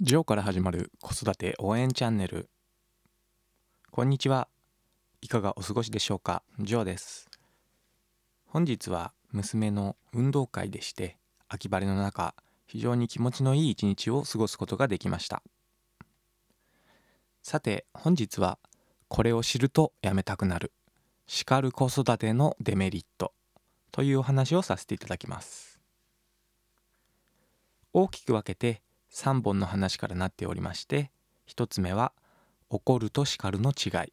ジョーから始まる子育て応援チャンネル。こんにちは。いかがお過ごしでしょうか？ジョーです。本日は娘の運動会でして秋晴れの中非常に気持ちのいい一日を過ごすことができました。さて本日はこれを知るとやめたくなる叱る子育てのデメリットというお話をさせていただきます。大きく分けて3本の話からなっておりまして1つ目は怒ると叱るの違い。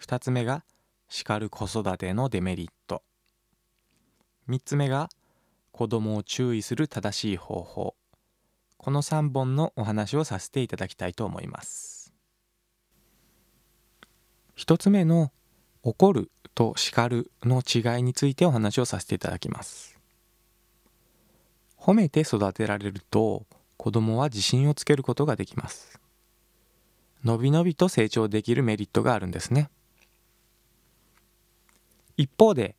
2つ目が叱る子育てのデメリット。3つ目が子供を注意する正しい方法。この3本のお話をさせていただきたいと思います。1つ目の怒ると叱るの違いについてお話をさせていただきます。褒めて育てられると子供は自信をつけることができます。のびのびと成長できるメリットがあるんですね。一方で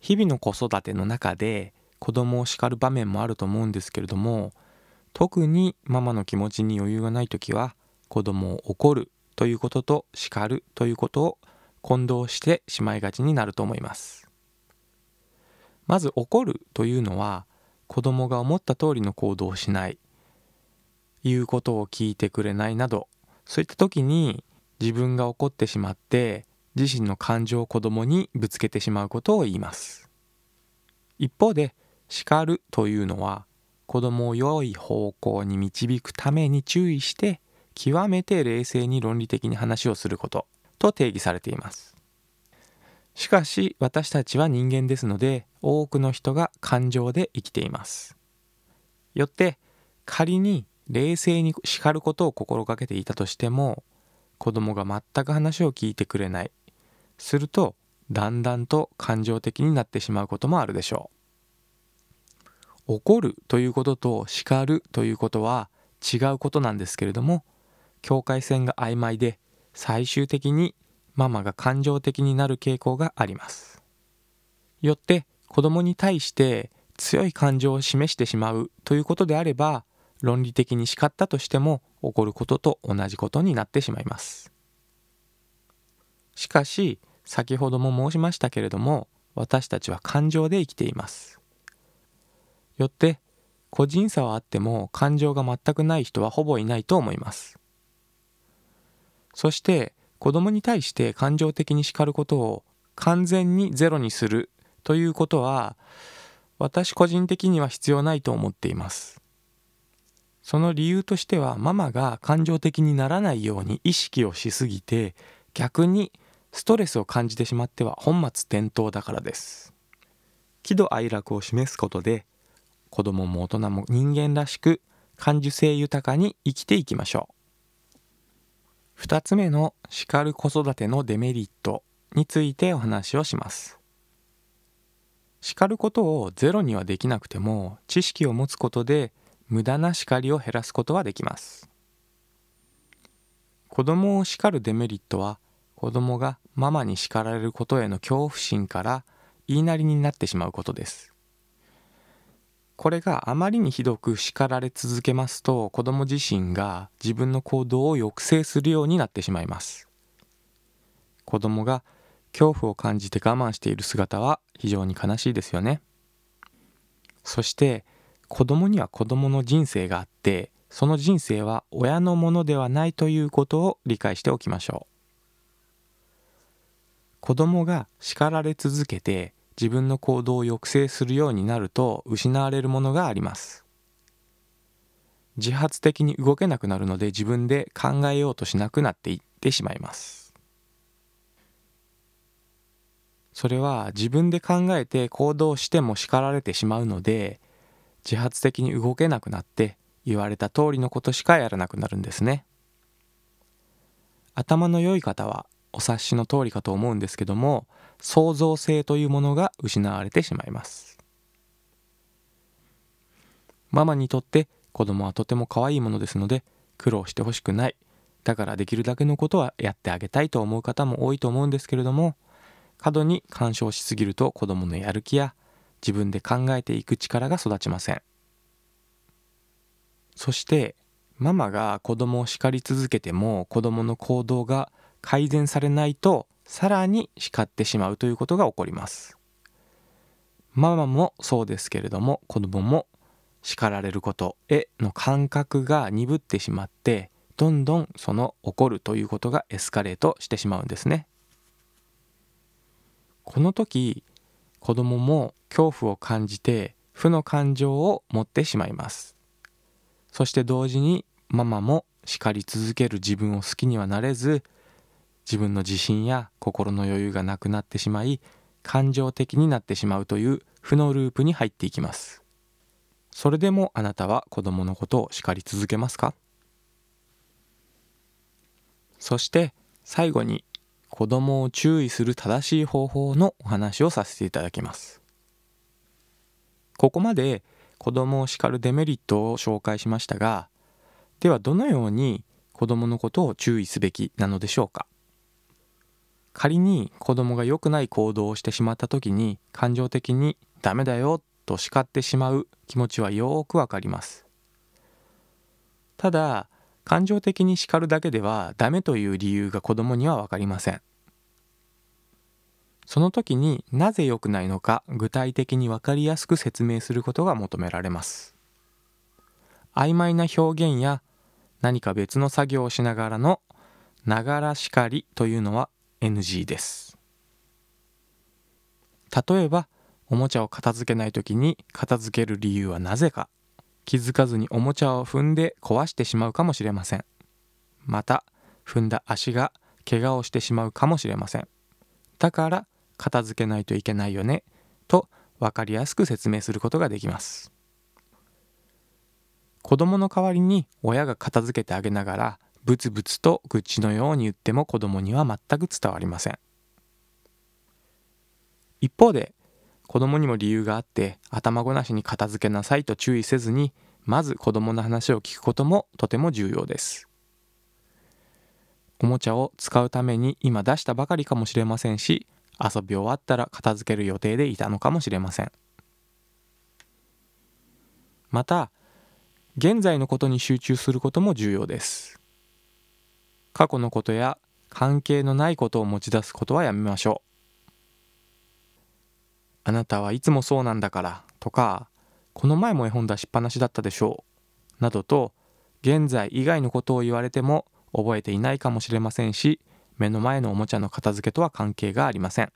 日々の子育ての中で子供を叱る場面もあると思うんですけれども特にママの気持ちに余裕がない時は子供を怒るということと叱るということを混同してしまいがちになると思います。まず怒るというのは子供が思った通りの行動をしない。言うことを聞いてくれないなどそういった時に自分が怒ってしまって自身の感情を子供にぶつけてしまうことを言います。一方で叱るというのは子供を良い方向に導くために注意して極めて冷静に論理的に話をすることと定義されています。しかし私たちは人間ですので多くの人が感情で生きています。よって仮に冷静に叱ることを心がけていたとしても子供が全く話を聞いてくれない。するとだんだんと感情的になってしまうこともあるでしょう。怒るということと叱るということは違うことなんですけれども境界線が曖昧で最終的にママが感情的になる傾向があります。よって子供に対して強い感情を示してしまうということであれば論理的に叱ったとしても起こることと同じことになってしまいます。しかし先ほども申しましたけれども私たちは感情で生きています。よって個人差はあっても感情が全くない人はほぼいないと思います。そして子供に対して感情的に叱ることを完全にゼロにするということは私個人的には必要ないと思っています。その理由としてはママが感情的にならないように意識をしすぎて逆にストレスを感じてしまっては本末転倒だからです。喜怒哀楽を示すことで子供も大人も人間らしく感受性豊かに生きていきましょう。2つ目の叱る子育てのデメリットについてお話をします。叱ることをゼロにはできなくても知識を持つことで無駄な叱りを減らすことはできます。子供を叱るデメリットは子供がママに叱られることへの恐怖心から言いなりになってしまうことです。これがあまりにひどく叱られ続けますと子供自身が自分の行動を抑制するようになってしまいます。子供が恐怖を感じて我慢している姿は非常に悲しいですよね。そして子供には子供の人生があってその人生は親のものではないということを理解しておきましょう。子供が叱られ続けて自分の行動を抑制するようになると失われるものがあります。自発的に動けなくなるので自分で考えようとしなくなっていってしまいます。それは自分で考えて行動しても叱られてしまうので自発的に動けなくなって言われた通りのことしかやらなくなるんですね。頭の良い方はお察しの通りかと思うんですけども創造性というものが失われてしまいます。ママにとって子供はとても可愛いものですので苦労してほしくない。だからできるだけのことはやってあげたいと思う方も多いと思うんですけれども過度に干渉しすぎると子供のやる気や自分で考えていく力が育ちません。そしてママが子供を叱り続けても子供の行動が改善されないとさらに叱ってしまうということが起こります。ママもそうですけれども子供も叱られることへの感覚が鈍ってしまってどんどんその起こるということがエスカレートしてしまうんですね。この時子供も恐怖を感じて負の感情を持ってしまいます。そして同時にママも叱り続ける自分を好きにはなれず自分の自信や心の余裕がなくなってしまい感情的になってしまうという負のループに入っていきます。それでもあなたは子供のことを叱り続けますか？そして最後に子供を注意する正しい方法のお話をさせていただきます。ここまで子供を叱るデメリットを紹介しましたがではどのように子供のことを注意すべきなのでしょうか。仮に子供が良くない行動をしてしまった時に感情的にダメだよと叱ってしまう気持ちはよくわかります。ただ感情的に叱るだけではダメという理由が子供には分かりません。その時になぜ良くないのか具体的に分かりやすく説明することが求められます。曖昧な表現や何か別の作業をしながらのながら叱りというのは NG です。例えばおもちゃを片付けない時に片付ける理由はなぜか。気づかずにおもちゃを踏んで壊してしまうかもしれません。また踏んだ足が怪我をしてしまうかもしれません。だから片付けないといけないよねと分かりやすく説明することができます。子供の代わりに親が片付けてあげながらブツブツと愚痴のように言っても子供には全く伝わりません。一方で子供にも理由があって頭ごなしに片付けなさいと注意せずにまず子供の話を聞くこともとても重要です。おもちゃを使うために今出したばかりかもしれませんし遊び終わったら片付ける予定でいたのかもしれません。また現在のことに集中することも重要です。過去のことや関係のないことを持ち出すことはやめましょう。あなたはいつもそうなんだからとかこの前も絵本出しっぱなしだったでしょうなどと現在以外のことを言われても覚えていないかもしれませんし目の前のおもちゃの片付けとは関係がありません。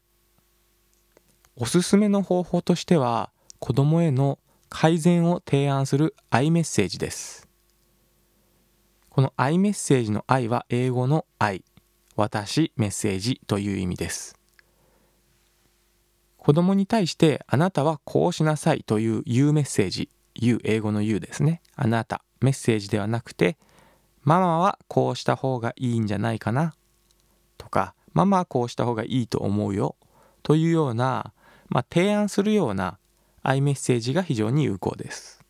おすすめの方法としては子供への改善を提案する i メッセージです。この i メッセージの i は英語の i 私メッセージという意味です。子供に対してあなたはこうしなさいという U メッセージ。U 英語の U ですね。あなたメッセージではなくてママはこうした方がいいんじゃないかな。とかママはこうした方がいいと思うよ。というような、まあ、提案するような i メッセージが非常に有効です。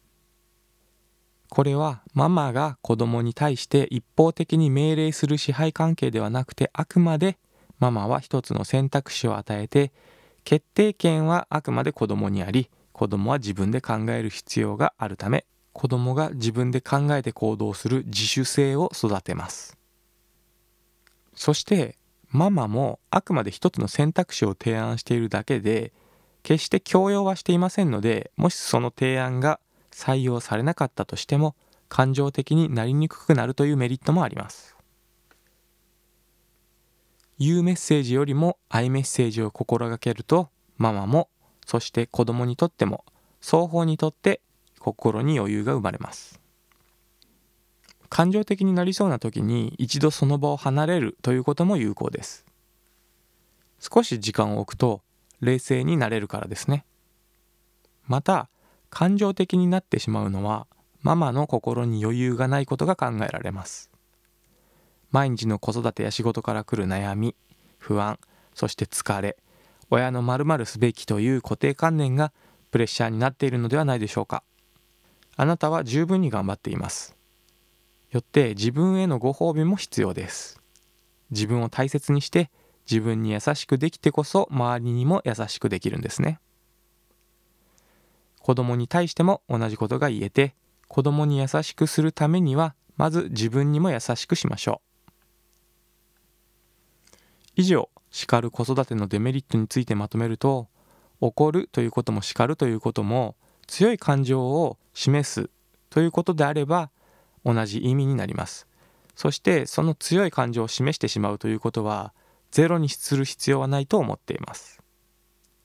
これはママが子供に対して一方的に命令する支配関係ではなくてあくまでママは一つの選択肢を与えて決定権はあくまで子供にあり子供は自分で考える必要があるため子供が自分で考えて行動する自主性を育てます。そしてママもあくまで一つの選択肢を提案しているだけで決して強要はしていませんのでもしその提案が採用されなかったとしても感情的になりにくくなるというメリットもあります。言うメッセージよりもアイメッセージを心がけるとママもそして子供にとっても双方にとって心に余裕が生まれます。感情的になりそうな時に一度その場を離れるということも有効です。少し時間を置くと冷静になれるからですね。また感情的になってしまうのはママの心に余裕がないことが考えられます。毎日の子育てや仕事から来る悩み不安そして疲れ親のまるすべきという固定観念がプレッシャーになっているのではないでしょうか。あなたは十分に頑張っています。よって自分へのご褒美も必要です。自分を大切にして自分に優しくできてこそ周りにも優しくできるんですね。子供に対しても同じことが言えて子供に優しくするためにはまず自分にも優しくしましょう。以上叱る子育てのデメリットについてまとめると怒るということも叱るということも強い感情を示すということであれば同じ意味になります。そしてその強い感情を示してしまうということはゼロにする必要はないと思っています。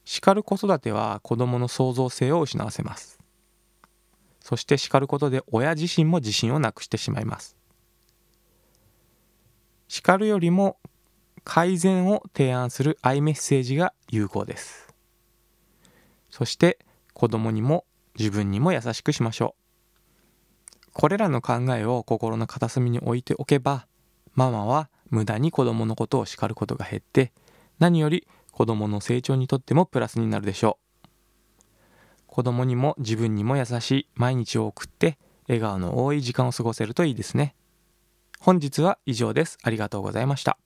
叱る子育ては子どもの創造性を失わせます。そして叱ることで親自身も自信をなくしてしまいます。叱るよりも改善を提案するアイメッセージが有効です。そして子供にも自分にも優しくしましょう。これらの考えを心の片隅に置いておけばママは無駄に子供のことを叱ることが減って何より子供の成長にとってもプラスになるでしょう。子供にも自分にも優しい毎日を送って笑顔の多い時間を過ごせるといいですね。本日は以上です。ありがとうございました。